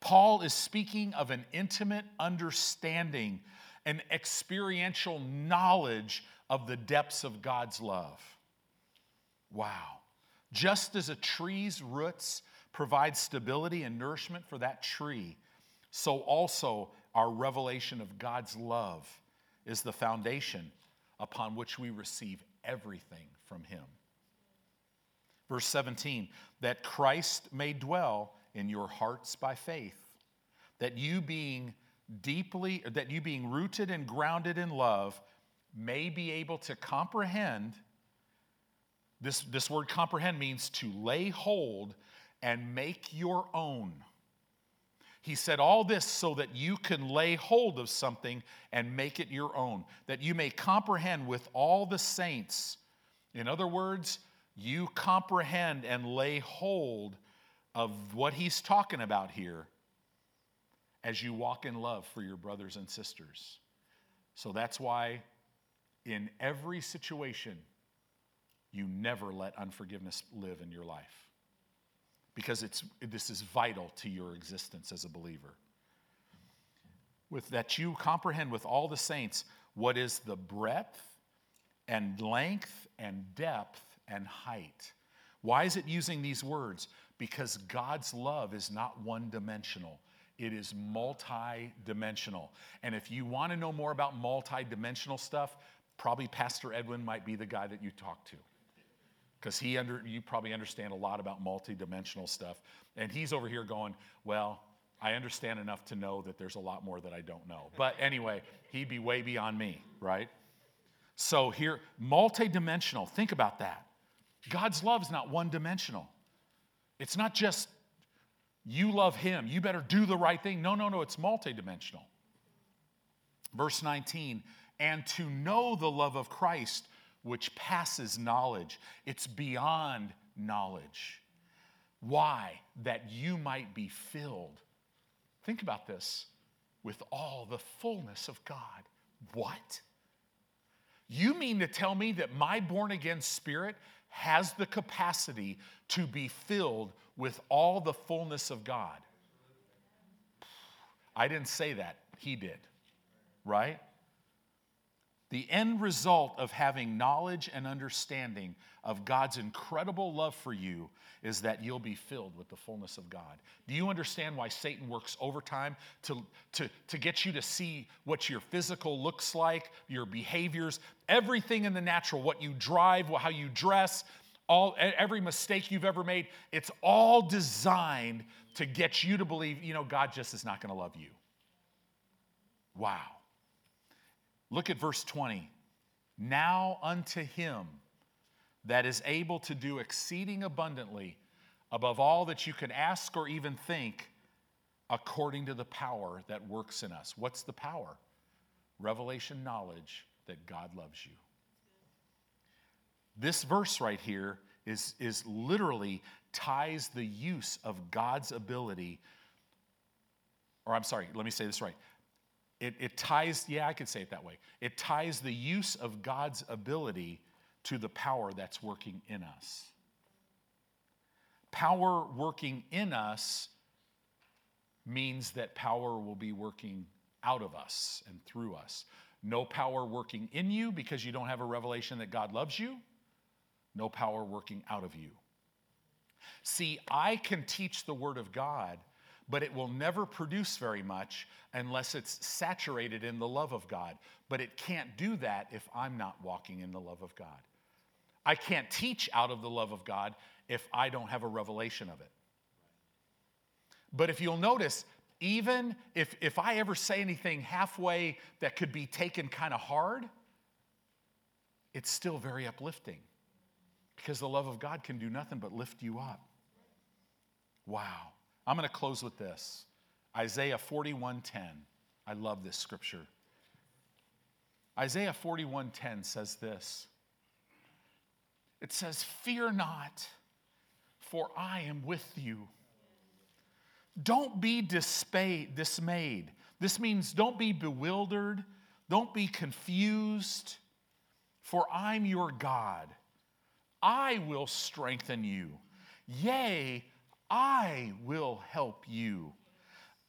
Paul is speaking of an intimate understanding, an experiential knowledge of the depths of God's love. Wow. Just as a tree's roots provide stability and nourishment for that tree, so also our revelation of God's love is the foundation upon which we receive everything from Him. Verse 17, that Christ may dwell in your hearts by faith, that you being deeply, that you being rooted and grounded in love, may be able to comprehend. This, this word comprehend means to lay hold and make your own. He said all this so that you can lay hold of something and make it your own, that you may comprehend with all the saints. In other words, you comprehend and lay hold of what he's talking about here as you walk in love for your brothers and sisters. So that's why in every situation, you never let unforgiveness live in your life because it's, this is vital to your existence as a believer. With that you comprehend with all the saints what is the breadth and length and depth and height. Why is it using these words? Because God's love is not one dimensional. It is multi dimensional. And if you want to know more about multi dimensional stuff, probably Pastor Edwin might be the guy that you talk to. Because he under you probably understand a lot about multi-dimensional stuff. And he's over here going, Well, I understand enough to know that there's a lot more that I don't know. *laughs* But anyway, he'd be way beyond me, right? So here, multi-dimensional, think about that. God's love is not one dimensional. It's not just you love him, you better do the right thing. No, no, no, it's multidimensional. Verse 19, and to know the love of Christ, which passes knowledge, it's beyond knowledge. Why? That you might be filled. Think about this with all the fullness of God. What? You mean to tell me that my born again spirit has the capacity to be filled with all the fullness of God. I didn't say that, he did, right? The end result of having knowledge and understanding of God's incredible love for you is that you'll be filled with the fullness of God. Do you understand why Satan works overtime to, to, to get you to see what your physical looks like, your behaviors, everything in the natural, what you drive, how you dress, all, every mistake you've ever made? It's all designed to get you to believe, you know, God just is not going to love you. Wow. Look at verse 20. Now unto him that is able to do exceeding abundantly above all that you can ask or even think, according to the power that works in us. What's the power? Revelation knowledge that God loves you. This verse right here is, is literally ties the use of God's ability, or I'm sorry, let me say this right. It, it ties, yeah, I could say it that way. It ties the use of God's ability to the power that's working in us. Power working in us means that power will be working out of us and through us. No power working in you because you don't have a revelation that God loves you. No power working out of you. See, I can teach the Word of God but it will never produce very much unless it's saturated in the love of God. But it can't do that if I'm not walking in the love of God. I can't teach out of the love of God if I don't have a revelation of it. But if you'll notice, even if, if I ever say anything halfway that could be taken kind of hard, it's still very uplifting because the love of God can do nothing but lift you up. Wow. I'm going to close with this Isaiah 41:10. I love this scripture. Isaiah 41:10 says this. It says, "Fear not, for I am with you. Don't be dismayed, This means don't be bewildered, don't be confused, for I'm your God. I will strengthen you. Yea, I will help you.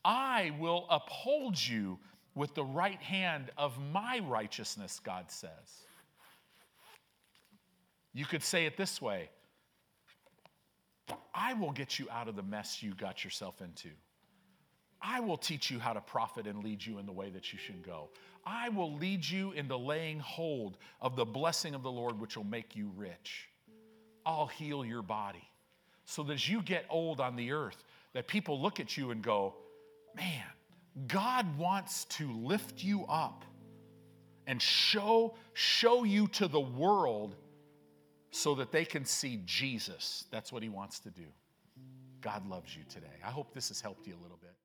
I will uphold you with the right hand of my righteousness, God says. You could say it this way I will get you out of the mess you got yourself into. I will teach you how to profit and lead you in the way that you should go. I will lead you into laying hold of the blessing of the Lord, which will make you rich. I'll heal your body so that as you get old on the earth, that people look at you and go, man, God wants to lift you up and show, show you to the world so that they can see Jesus. That's what he wants to do. God loves you today. I hope this has helped you a little bit.